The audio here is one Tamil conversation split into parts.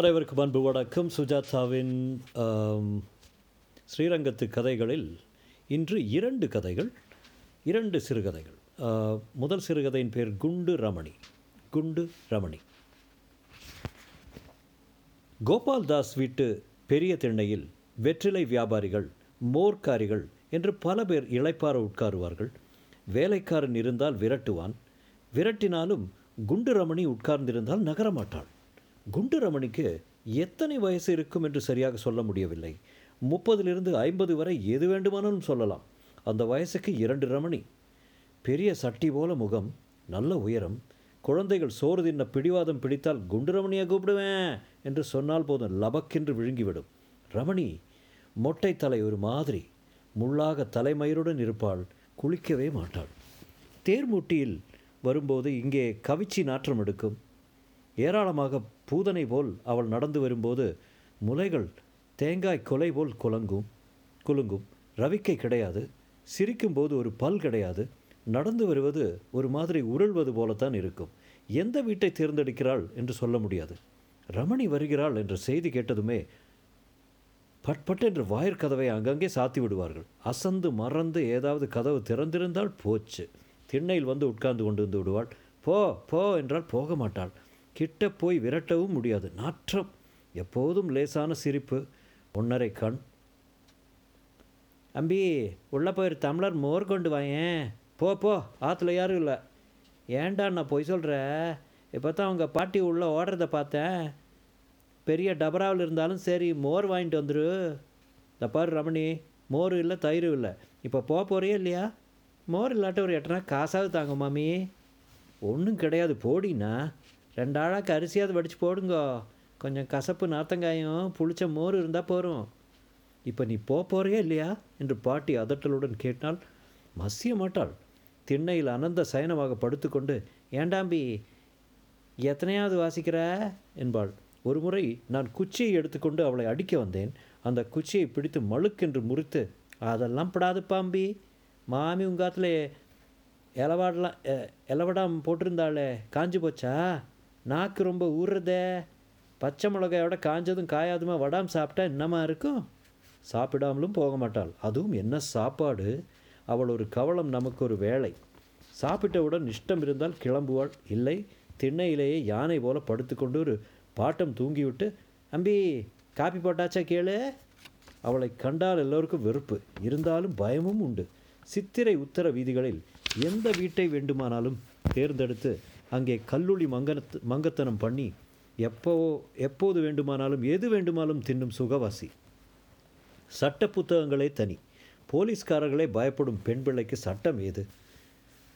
அனைவருக்கும் அன்பு வணக்கம். சுஜாதாவின் ஸ்ரீரங்கத்து கதைகளில் இன்று இரண்டு கதைகள் இரண்டு சிறுகதைகள். முதல் சிறுகதையின் பேர் குண்டு ரமணி குண்டு ரமணி. கோபால் தாஸ் வீட்டு பெரிய திண்ணையில் வெற்றிலை வியாபாரிகள் மோர்க்காரிகள் என்று பல பேர் இளைப்பார உட்காருவார்கள். வேலைக்காரன் இருந்தால் விரட்டுவான் விரட்டினாலும் குண்டு ரமணி உட்கார்ந்திருந்தால் நகரமாட்டாள். குண்டு ரமணிக்கு எத்தனை வயசு இருக்கும் என்று சரியாக சொல்ல முடியவில்லை. முப்பதிலிருந்து ஐம்பது வரை எது வேண்டுமானாலும் சொல்லலாம். அந்த வயசுக்கு இரண்டு ரமணி. பெரிய சட்டி போல முகம் நல்ல உயரம் குழந்தைகள் சோறு தின்ன பிடிவாதம் பிடித்தால் குண்டு ரமணியை கூப்பிடுவேன் என்று சொன்னால் போதும் லபக்கென்று விழுங்கிவிடும். ரமணி மொட்டை தலை ஒரு மாதிரி முள்ளாக தலைமயிருடன் இருப்பாள் குளிக்கவே மாட்டாள். தேர்மூட்டியில் வரும்போது இங்கே கவிச்சி நாற்றம் எடுக்கும். ஏராளமாக பூதனை போல் அவள் நடந்து வரும்போது முலைகள் தேங்காய் கொலை போல் குலங்கும் குலுங்கும். ரவிக்கை கிடையாது. சிரிக்கும்போது ஒரு பல் கிடையாது. நடந்து வருவது ஒரு மாதிரி உருள்வது போலத்தான் இருக்கும். எந்த வீட்டை தேர்ந்தெடுக்கிறாள் என்று சொல்ல முடியாது. ரமணி வருகிறாள் என்ற செய்தி கேட்டதுமே பட் என்று வாயிற் கதவை அங்கங்கே சாத்தி விடுவார்கள். அசந்து மறந்து ஏதாவது கதவு திறந்திருந்தால் போச்சு. திண்ணையில் வந்து உட்கார்ந்து கொண்டு வந்து விடுவாள். போ போ என்றால் போக மாட்டாள். கிட்ட போய் விரட்டவும் முடியாது. நாற்றம் எப்போதும் லேசான சிரிப்பு ஒன்னரை கண். அம்பி உள்ளே போயிரு தமிழர் மோர் கொண்டு வாயேன் போ போ ஆற்றுல யாரும் இல்லை. ஏன்டா நான் பொய் சொல்கிற இப்போ தான் உங்கள் பாட்டி உள்ளே ஓடுறத பார்த்தேன். பெரிய டபராவில் இருந்தாலும் சரி மோர் வாங்கிட்டு வந்துரு. இந்த பாரு ரமணி மோர் இல்லை தயிர் இல்லை. இப்போ போக போகிறே இல்லையா? மோர் இல்லாட்ட ஒரு எட்டனா காசாவது தாங்க மாமி. ஒன்றும் கிடையாது போடின்னா ரெண்டு அரிசியாவது வடித்து போடுங்கோ. கொஞ்சம் கசப்பு நாத்தங்காயும் புளிச்ச மோர் இருந்தால் போகிறோம் இப்போ நீ போக போறியா இல்லையா? என்று பாட்டி அதட்டலுடன் கேட்டால் மசிய மாட்டாள். திண்ணையில் அனந்த சயனமாக படுத்துக்கொண்டு ஏண்டாம்பி எத்தனையாவது வாசிக்கிற? என்பாள். ஒரு முறை நான் குச்சியை எடுத்துக்கொண்டு அவளை அடிக்க வந்தேன். அந்த குச்சியை பிடித்து மழுக்கென்று முறித்து அதெல்லாம் படாது பாம்பி மாமி உங்காத்துல இலவாடலாம் இலவடாம் போட்டிருந்தாளே. காஞ்சி போச்சா? நாக்கு ரொம்ப ஊறுறதே பச்சை மிளகாயோட காஞ்சதும் காயாதுமா வடாம் சாப்பிட்டா என்னமா இருக்கும்? சாப்பிடாமலும் போக மாட்டாள். அதுவும் என்ன சாப்பாடு? அவள் ஒரு கவலம் நமக்கு ஒரு வேலை. சாப்பிட்டவுடன் இஷ்டம் இருந்தால் கிளம்புவாள். இல்லை திண்ணையிலேயே யானை போல படுத்துக்கொண்டு ஒரு பாட்டம் தூங்கிவிட்டு அம்பி காப்பி போட்டாச்சா கேளு? அவளை கண்டால் எல்லோருக்கும் வெறுப்பு. இருந்தாலும் பயமும் உண்டு. சித்திரை உத்தர வீதிகளில் எந்த வீட்டை வேண்டுமானாலும் தேர்ந்தெடுத்து அங்கே கல்லுளி மங்கனத் மங்கத்தனம் பண்ணி எப்போ எப்போது வேண்டுமானாலும் எது வேண்டுமானாலும் தின்னும் சுகவாசி. சட்ட புத்தகங்களே தனி. போலீஸ்காரர்களே பயப்படும் பெண் பிள்ளைக்கு சட்டம் ஏது?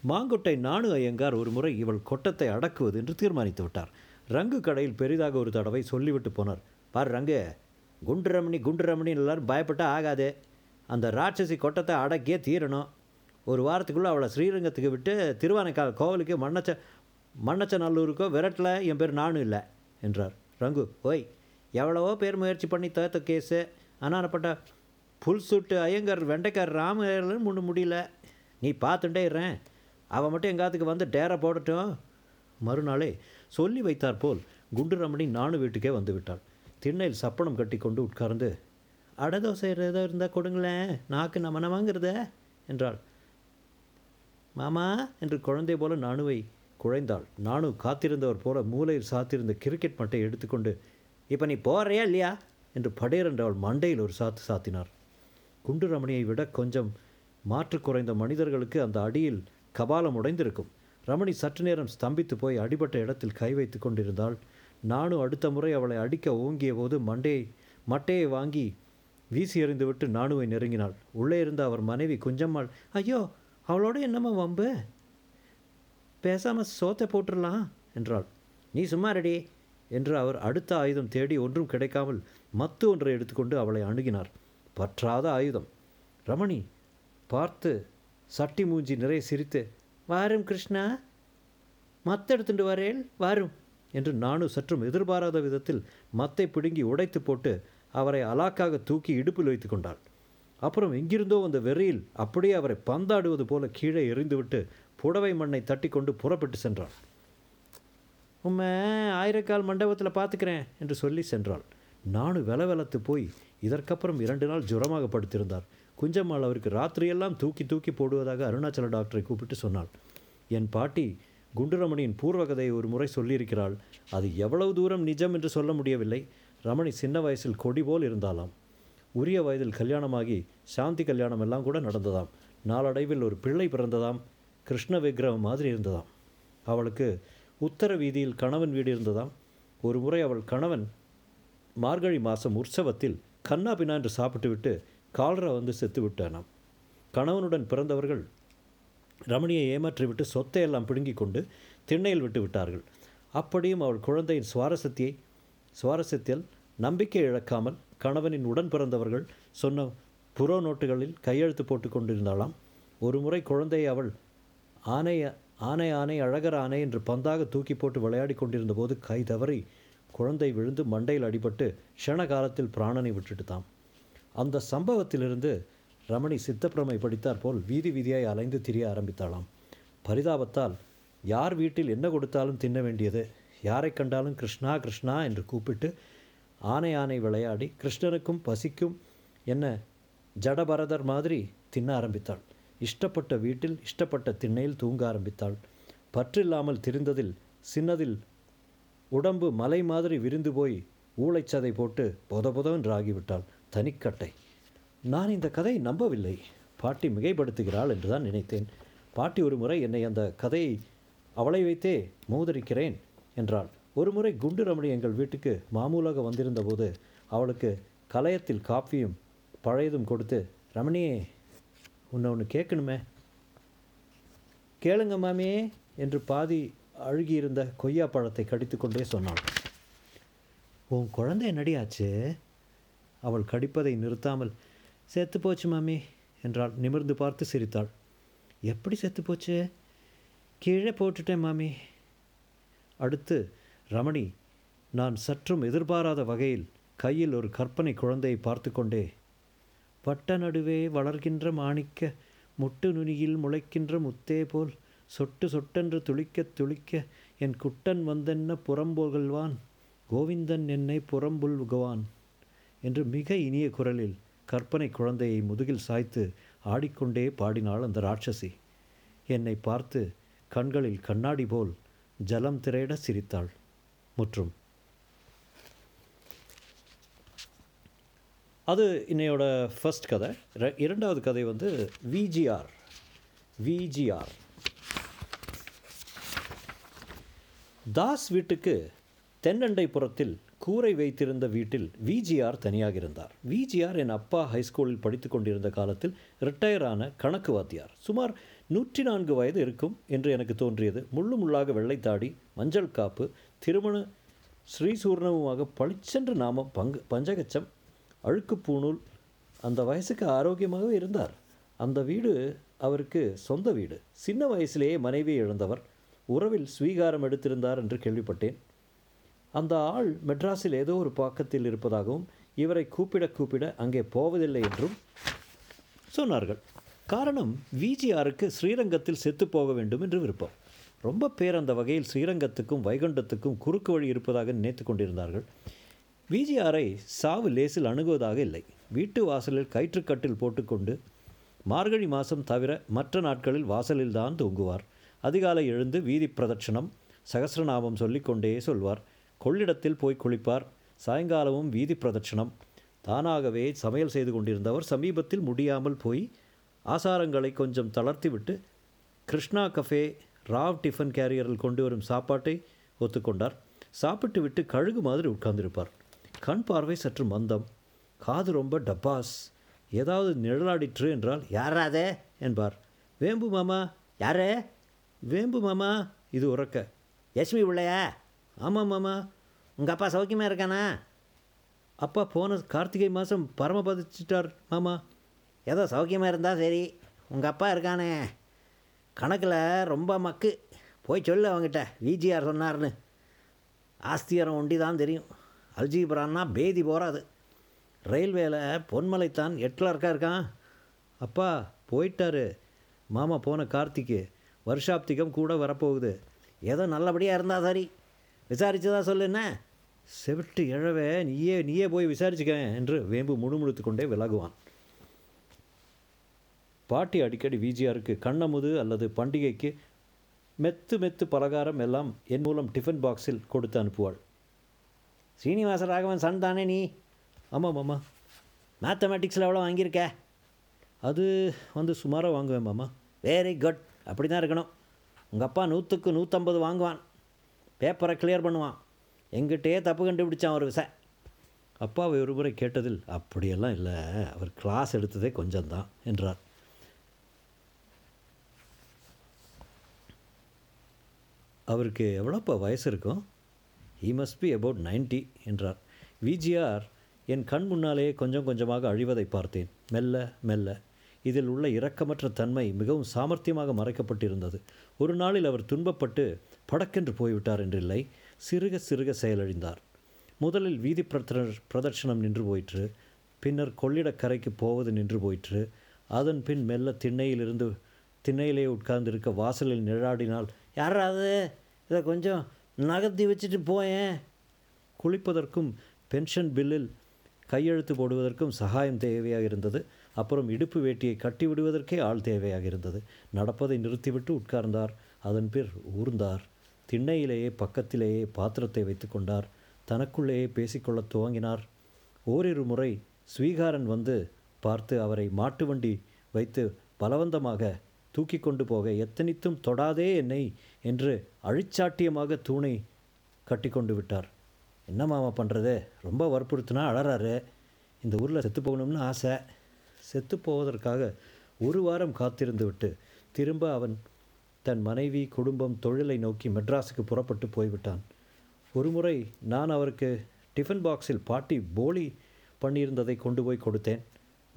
மாங்கொட்டை நானு ஐயங்கார் ஒரு முறை இவள் கொட்டத்தை அடக்குவது என்று தீர்மானித்து விட்டார். ரங்கு கடையில் பெரிதாக ஒரு தடவை சொல்லிவிட்டு போனார். பார் ரங்கு குண்டு ரமணி குண்டு ரமணின்னு எல்லாரும் பயப்பட்டா ஆகாது. அந்த ராட்சசி கொட்டத்தை அடக்கியே தீரணும். ஒரு வாரத்துக்குள்ளே அவளை ஸ்ரீரங்கத்துக்கு விட்டு திருவானைக்கால் கோவிலுக்கு மண்ணச்ச மண்ணச்ச நல்லூருக்கோ விரட்டில் என் பேர் நானும் இல்லை என்றார். ரங்கு ஓய் எவ்வளவோ பேர் முயற்சி பண்ணி தோத்த கேஸு அனானப்பட்ட புல் சுட்டு ஐயங்கார் வெண்டைக்கார் ராமன் முன்னு முடியல. நீ பார்த்துட்டே இருறேன் அவன் மட்டும் எங்காத்துக்கு வந்து டேரை போடட்டும். மறுநாளே சொல்லி வைத்தார் போல் குண்டு ரமணி நானு வீட்டுக்கே வந்து விட்டாள். திண்ணையில் சப்பனம் கட்டி கொண்டு உட்கார்ந்து அடதோசை ஏதோ இருந்தால் கொடுங்களேன். நாக்கு நம்ம வாங்குறத என்றாள். மாமா என்று குழந்தை போல நானுவை குழைந்தாள் நானும் காத்திருந்தவர் போல மூலையில் சாத்திருந்த கிரிக்கெட் மட்டை எடுத்துக்கொண்டு இப்போ நீ போறியா இல்லையா? என்று படேர் என்று அவள் மண்டையில் ஒரு சாத்து சாத்தினார். குண்டு ரமணியை விட கொஞ்சம் மாற்று குறைந்த மனிதர்களுக்கு அந்த அடியில் கபாலம் உடைந்திருக்கும். ரமணி சற்று நேரம் ஸ்தம்பித்து போய் அடிபட்ட இடத்தில் கை வைத்து கொண்டிருந்தாள். நானும் அடுத்த முறை அவளை அடிக்க ஓங்கிய போது மண்டையை மட்டையை வாங்கி வீசி எறிந்துவிட்டு நானுவை நெருங்கினாள். உள்ளே இருந்த அவர் மனைவி குஞ்சம்மாள் ஐயோ அவளோட என்னம்மா வம்பு? பேசாமல் சோத்தை போட்டுடலாம் என்றாள். நீ சும்மா ரெடி என்று அவர் அடுத்த ஆயுதம் தேடி ஒன்றும் கிடைக்காமல் மத்து ஒன்றை எடுத்துக்கொண்டு அவளை அணுகினார். பற்றாத ஆயுதம். ரமணி பார்த்து சட்டி மூஞ்சி நிறைய சிரித்து வாரும் கிருஷ்ணா மத்த எடுத்துட்டு வரேன் வாரும் என்று நானும் சற்றும் எதிர்பாராத விதத்தில் மத்தை பிடுங்கி உடைத்து போட்டு அவரை அலாக்காக தூக்கி இடுப்பில் வைத்து கொண்டாள். அப்புறம் எங்கிருந்தோ அந்த வெறியில் அப்படியே அவரை பந்தாடுவது போல கீழே எறிந்துவிட்டு புடவை மண்ணை தட்டி கொண்டு புறப்பட்டு சென்றாள் உம்மை ஆயிரக்கால் மண்டபத்தில் பார்த்துக்கிறேன் என்று சொல்லி சென்றாள். நானும் வெல வெலத்து போய் இதற்கப்புறம் இரண்டு நாள் ஜுரமாக படுத்திருந்தார். குஞ்சம்மாள் அவருக்கு ராத்திரியெல்லாம் தூக்கி தூக்கி போடுவதாக அருணாச்சல டாக்டரை கூப்பிட்டு சொன்னாள். என் பாட்டி குண்டுரமணியின் பூர்வ கதையை ஒரு முறை சொல்லியிருக்கிறாள். அது எவ்வளவு தூரம் நிஜம் என்று சொல்ல முடியவில்லை. ரமணி சின்ன வயசில் கொடி போல் இருந்தாலாம் உரிய வயதில் கல்யாணமாகி சாந்தி கல்யாணம் எல்லாம் கூட நடந்ததாம். நாளடைவில் ஒரு பிள்ளை பிறந்ததாம். கிருஷ்ண விக்கிரகம் மாதிரி இருந்ததாம். அவளுக்கு உத்தர வீதியில் கணவன் வீடு இருந்ததாம். ஒரு முறை அவள் கணவன் மார்கழி மாதம் உற்சவத்தில் கண்ணா பின்னா என்று சாப்பிட்டு விட்டு கால்ரா வந்து செத்து விட்டானாம். கணவனுடன் பிறந்தவர்கள் ரமணியை ஏமாற்றிவிட்டு சொத்தை எல்லாம் பிடுங்கி கொண்டு திண்ணையில் விட்டு விட்டார்கள். அப்படியும் அவள் குழந்தையின் சுவாரஸ்யத்தை சுவாரஸ்யத்தில் நம்பிக்கை இழக்காமல் கணவனின் உடன் பிறந்தவர்கள் சொன்ன புறோ நோட்டுகளில் கையெழுத்து போட்டு கொண்டிருந்தாளாம். ஒரு முறை குழந்தையை அவள் ஆனை ஆனை ஆனை அழகர் ஆனை என்று பந்தாக தூக்கி போட்டு விளையாடி கொண்டிருந்த போது கை தவறி குழந்தை விழுந்து மண்டையில் அடிபட்டு க்ஷண காலத்தில் பிராணனை விட்டுட்டுதாம் அந்த சம்பவத்திலிருந்து ரமணி சித்தப்பிரமை படித்தார் போல் வீதி வீதியாய் அலைந்து திரிய ஆரம்பித்தாளாம். பரிதாபத்தால் யார் வீட்டில் என்ன கொடுத்தாலும் தின்ன வேண்டியது யாரை கண்டாலும் கிருஷ்ணா கிருஷ்ணா என்று கூப்பிட்டு ஆனை ஆனை விளையாடி கிருஷ்ணனுக்கும் பசிக்கும் என்ன ஜடபரதர் மாதிரி தின்ன ஆரம்பித்தாள். இஷ்டப்பட்ட வீட்டில் இஷ்டப்பட்ட திண்ணையில் தூங்க ஆரம்பித்தாள். பற்றில்லாமல் திரிந்ததில் சின்னதில் உடம்பு மலை மாதிரி விரிந்து போய் ஊளைச்சதை போட்டு பொத பொதவென்று ஆகிவிட்டாள். தனிக்கட்டை. நான் இந்த கதையை நம்பவில்லை. பாட்டி மிகைப்படுத்துகிறாள் என்று தான் நினைத்தேன். பாட்டி ஒரு முறை என்னை அந்த கதையை அவளை வைத்தே மோதரிக்கிறேன் என்றாள். ஒரு முறை குண்டு ரமணி எங்கள் வீட்டுக்கு மாமூலாக வந்திருந்தபோது அவளுக்கு கலயத்தில் காஃபியும் பழையதும் கொடுத்து ரமணியே உன்னை ஒன்று கேட்கணுமே. கேளுங்க மாமியே என்று பாதி அழுகியிருந்த கொய்யா பழத்தை கடித்துக்கொண்டே சொன்னாள். உன் குழந்தை என்னடியாச்சு அவள் கடிப்பதை நிறுத்தாமல் செத்து போச்சு மாமி என்றாள். நிமிர்ந்து பார்த்து சிரித்தாள். எப்படி செத்து போச்சு? கீழே போட்டுட்டேன் மாமி. அடுத்து ரமணி நான் சற்றும் எதிர்பாராத வகையில் கையில் ஒரு கற்பனை குழந்தையை பார்த்து கொண்டே வட்ட நடுவே வளர்கின்ற மாணிக்க முட்டு நுனியில் முளைக்கின்ற முத்தே போல் சொட்டு சொட்டென்று துளிக்க துளிக்க என் குட்டன் வந்தென்ன புறம்போகல்வான் கோவிந்தன் என்னை புறம்புல்குவான் என்று மிக இனிய குரலில் கற்பனை குழந்தையை முதுகில் சாய்த்து ஆடிக்கொண்டே பாடினாள் அந்த ராட்சசி. என்னை பார்த்து கண்களில் கண்ணாடி போல் ஜலம் திரையிட சிரித்தாள். முற்றும் அது இன்னையோட ஃபர்ஸ்ட் கதை. ரெ- இரண்டாவது கதை வந்து விஜிஆர் விஜிஆர் தாஸ் வீட்டுக்கு தென்னண்டைபுரத்தில் கூரை வைத்திருந்த வீட்டில் விஜிஆர் தனியாக இருந்தார். விஜிஆர் என் அப்பா ஹைஸ்கூலில் படித்து கொண்டிருந்த காலத்தில் ரிட்டையர் ஆன கணக்கு வாத்தியார். சுமார் நூற்றி நான்கு வயது இருக்கும் என்று எனக்கு தோன்றியது. முள்ளு முள்ளாக வெள்ளைத்தாடி மஞ்சள் காப்பு திருமண ஸ்ரீசூர்ணமுமாக பளிச்சென்று நாமம் பங்கு பஞ்சகச்சம் அழுக்கு பூணூல் அந்த வயசுக்கு ஆரோக்கியமாகவே இருந்தார். அந்த வீடு அவருக்கு சொந்த வீடு. சின்ன வயசிலேயே மனைவியை இழந்தவர். உறவில் ஸ்வீகாரம் எடுத்திருந்தார் என்று கேள்விப்பட்டேன். அந்த ஆள் மெட்ராஸில் ஏதோ ஒரு பக்கத்தில் இருப்பதாகவும் இவரை கூப்பிட கூப்பிட அங்கே போவதில்லை என்றும் சொன்னார்கள். காரணம் விஜிஆருக்கு ஸ்ரீரங்கத்தில் செத்து போக வேண்டும் என்று விருப்பம். ரொம்ப பேர் அந்த வகையில் ஸ்ரீரங்கத்துக்கும் வைகுண்டத்துக்கும் குறுக்கு வழி இருப்பதாக நினைத்து கொண்டிருந்தார்கள். விஜிஆரை சாவு லேசில் அணுகுவதாக இல்லை. வீட்டு வாசலில் கயிற்றுக்கட்டில் போட்டுக்கொண்டு மார்கழி மாதம் தவிர மற்ற நாட்களில் வாசலில் தான் தூங்குவார். அதிகாலை எழுந்து வீதி பிரதட்சணம் சகசிரநாமம் சொல்லிக்கொண்டே சொல்வார். கொள்ளிடத்தில் போய் குளிப்பார். சாயங்காலமும் வீதி பிரதட்சணம். தானாகவே சமையல் செய்து கொண்டிருந்தவர் சமீபத்தில் முடியாமல் போய் ஆசாரங்களை கொஞ்சம் தளர்த்திவிட்டு கிருஷ்ணா கஃபே ராவ் டிஃபன் கேரியரில் கொண்டு வரும் சாப்பாட்டை ஒத்துக்கொண்டார். சாப்பிட்டு விட்டு கழுகு மாதிரி உட்கார்ந்திருப்பார். கண் பார்வை சற்று மந்தம். காது ரொம்ப டப்பாஸ். ஏதாவது நிழலாடிற்று என்றால் யாராதே என்பார். வேம்பு மாமா. யாரே? வேம்பு மாமா. இது உறக்க. யஷ்மி உள்ளையா ஆமாம் மாமா. உங்கள் அப்பா சௌக்கியமாக இருக்கானா? அப்பா போன கார்த்திகை மாதம் பரமபதிச்சிட்டார் மாமா. ஏதோ சௌக்கியமாக இருந்தால் சரி. உங்கள் அப்பா இருக்கானே. கணக்கில் ரொம்ப மக்கு. போய் சொல்லு அவங்ககிட்ட விஜிஆர் சொன்னார்னு. ஆஸ்தியாரம் ஒண்டி தான் தெரியும். அல்ஜீப்ரான்னா பேதி போகாது ரயில்வேல பொன்மலைத்தான் எட்லர்க்கா இருக்கான். அப்பா போயிட்டாரு. மாமா போன கார்த்திக்கு வருஷாப்திகம் கூட வரப்போகுது. ஏதோ நல்லபடியாக இருந்தால் சரி. விசாரிச்சதா சொல்லுண்ணே செவிட்டு இழவே நீயே நீயே போய் விசாரிச்சுக்க என்று வேம்பு முணுமுணுத்து கொண்டே விலகுவான். பாட்டி அடிக்கடி விஜிஆருக்கு கண்ணமுது அல்லது பண்டிகைக்கு மெத்து மெத்து பலகாரம் எல்லாம் என் மூலம் டிஃபன் பாக்ஸில் கொடுத்து அனுப்புவாள். சீனிவாச ராகவன் சன் தானே நீ? ஆமாம் மாமா. மேத்தமேட்டிக்ஸில் எவ்வளோ வாங்கியிருக்க? அது வந்து சுமாராக வாங்குவேன் மாமா. வெரி குட் அப்படி தான் இருக்கணும். உங்கள் அப்பா நூற்றுக்கு நூற்றம்பது வாங்குவான். பேப்பரை கிளியர் பண்ணுவான். எங்கிட்டயே தப்பு கண்டுபிடிச்சான் ஒரு விசை. அப்பாவை ஒரு முறை கேட்டதில் அப்படியெல்லாம் இல்லை. அவர் கிளாஸ் எடுத்ததே கொஞ்சம்தான் என்றார். அவருக்கு எவ்வளோப்பா வயசு இருக்கும்? ஹீ மஸ்ட் பி அபவுட் 90 என்றார். விஜிஆர் என் கண் முன்னாலேயே கொஞ்சம் கொஞ்சமாக அழிவதை பார்த்தேன். மெல்ல மெல்ல. இதில் உள்ள இரக்கமற்ற தன்மை மிகவும் சாமர்த்தியமாக மறைக்கப்பட்டிருந்தது. ஒரு நாளில் அவர் துன்பப்பட்டு படக்கென்று போய்விட்டார் என்றில்லை சிறுக சிறுக செயலழிந்தார். முதலில் வீதி பிரதர் பிரதர்ஷனம் நின்று போயிற்று பின்னர் கொள்ளிடக்கரைக்கு போவது நின்று போயிற்று. அதன் பின் மெல்ல திண்ணையிலிருந்து திண்ணையிலே உட்கார்ந்திருக்க வாசலில் நிழாடினால் யாராவது இதை கொஞ்சம் நகர்த்தி வச்சுட்டு போயேன். குளிப்பதற்கும் பென்ஷன் பில்லில் கையெழுத்து போடுவதற்கும் சகாயம் தேவையாக இருந்தது. அப்புறம் இடுப்பு வேட்டியை கட்டி விடுவதற்கே ஆள் தேவையாக இருந்தது. நடப்பதை நிறுத்திவிட்டு உட்கார்ந்தார். அதன் பின் ஊர்ந்தார். திண்ணையிலேயே பக்கத்திலேயே பாத்திரத்தை வைத்து கொண்டார். தனக்குள்ளேயே பேசிக்கொள்ள துவங்கினார். ஓரிரு முறை ஸ்வீகாரன் வந்து பார்த்து அவரை மாட்டு வண்டி வைத்து பலவந்தமாக தூக்கி கொண்டு போக எத்தனித்தும் தொடாதே என்னை என்று அழிச்சாட்டியமாக தூணை கட்டி கொண்டு விட்டார். என்ன மாமா பண்ணுறது ரொம்ப வற்புறுத்தினா அழறாரு. இந்த ஊரில் செத்து போகணும்னு ஆசை. செத்து போவதற்காக ஒரு வாரம் காத்திருந்து விட்டு திரும்ப அவன் தன் மனைவி குடும்பம் தொழிலை நோக்கி மெட்ராஸுக்கு புறப்பட்டு போய்விட்டான். ஒருமுறை நான் அவருக்கு டிஃபன் பாக்ஸில் பாட்டி போலி பண்ணியிருந்ததை கொண்டு போய் கொடுத்தேன்.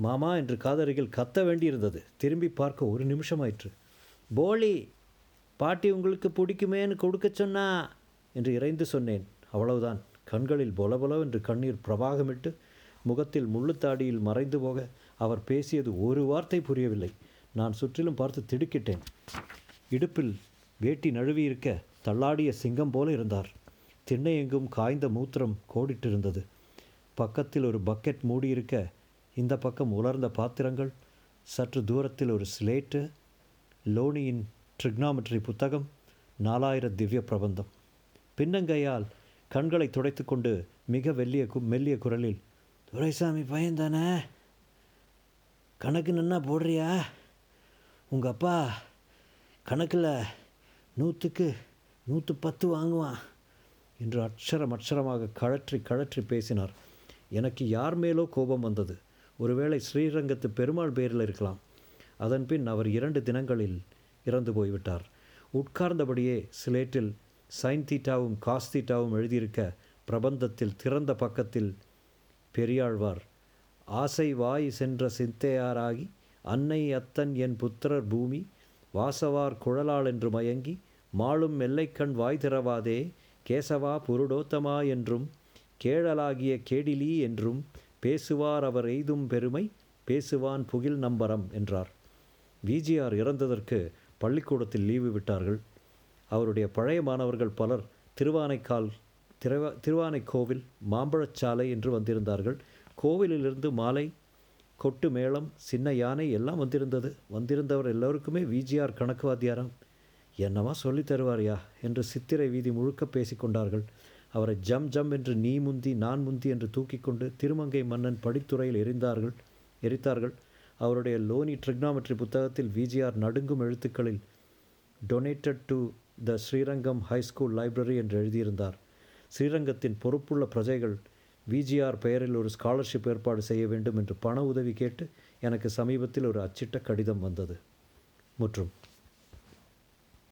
மாமா என்று காதருகில் கத்த வேண்டியிருந்தது. திரும்பி பார்க்க ஒரு நிமிஷமாயிற்று. போலி பாட்டி உங்களுக்கு பிடிக்குமேன்னு கொடுக்க சொன்னா? என்று இறைந்து சொன்னேன். அவ்வளவுதான். கண்களில் பொலபொல என்று கண்ணீர் பிரவாகமிட்டு முகத்தில் முள்ளுத்தாடியில் மறைந்து போக அவர் பேசியது ஒரு வார்த்தை புரியவில்லை. நான் சுற்றிலும் பார்த்து திடுக்கிட்டேன். இடுப்பில் வேட்டி நழுவியிருக்க தள்ளாடிய சிங்கம் போல இருந்தார். திண்ணை எங்கும் காய்ந்த மூத்திரம் கோடிட்டிருந்தது. பக்கத்தில் ஒரு பக்கெட் மூடியிருக்க இந்த பக்கம் உலர்ந்த பாத்திரங்கள் சற்று தூரத்தில் ஒரு ஸ்லேட்டு லோனியின் ட்ரிக்னாமெட்ரி புத்தகம் நாலாயிர திவ்ய பிரபந்தம். பின்னங்கையால் கண்களை துடைத்து கொண்டு மிக வெள்ளிய கு மெல்லிய குரலில் துரைசாமி பையன் தானே? கணக்கு நன்னா போடுறியா? உங்கள் அப்பா கணக்கில் நூற்றுக்கு நூற்று பத்து வாங்குவான் என்று அட்சரம் அட்சரமாக கழற்றி கழற்றி பேசினார். எனக்கு யார் மேலோ கோபம் வந்தது. ஒருவேளை ஸ்ரீரங்கத்து பெருமாள் பேரில் இருக்கலாம். அதன்பின் அவர் இரண்டு தினங்களில் இறந்து போய்விட்டார். உட்கார்ந்தபடியே சிலேட்டில் சைன் தீட்டாவும் காஸ் தீட்டாவும் எழுதியிருக்க பிரபந்தத்தில் திறந்த பக்கத்தில் பெரியாழ்வார் ஆசை வாய் சென்ற சிந்தையாராகி அன்னை அத்தன் என் புத்திரர் பூமி வாசவார் குழலாள் என்று மயங்கி மாளும் மெல்லைக்கண் வாய் திறவாதே கேசவா புருடோத்தமா என்றும் கேழலாகிய கேடிலி என்றும் பேசுவார் அவர் எய்தும் பெருமை பேசுவான் புகில் நம்பரம் என்றார். விஜிஆர் இறந்ததற்கு பள்ளிக்கூடத்தில் லீவு விட்டார்கள். அவருடைய பழைய மாணவர்கள் பலர் திருவானைக்கால் திருவா திருவானைக்கோவில் மாம்பழச்சாலை என்று வந்திருந்தார்கள். கோவிலிலிருந்து மாலை கொட்டு மேளம் சின்ன யானை எல்லாம் வந்திருந்தது. வந்திருந்தவர் எல்லோருக்குமே விஜிஆர் கணக்கு வாத்தியாரம் என்னவா சொல்லித் தருவாரியா? என்று சித்திரை வீதி முழுக்க பேசிக்கொண்டார்கள் அவரை ஜம் ஜம் என்று நீ முந்தி நான் முந்தி என்று தூக்கிக்கொண்டு திருமங்கை மன்னன் படித்துறையில் எரிந்தார்கள் எரித்தார்கள். அவருடைய லோனி ட்ரிக்னாமெட்ரி புத்தகத்தில் விஜிஆர் நடுங்கும் எழுத்துக்களில் donated to the Srirangam high school library என்று எழுதியிருந்தார். ஸ்ரீரங்கத்தின் பொறுப்புள்ள பிரஜைகள் விஜிஆர் பெயரில் ஒரு ஸ்காலர்ஷிப் ஏற்பாடு செய்ய வேண்டும் என்று பண உதவி கேட்டு எனக்கு சமீபத்தில் ஒரு அச்சிட்ட கடிதம் வந்தது. முற்றும்.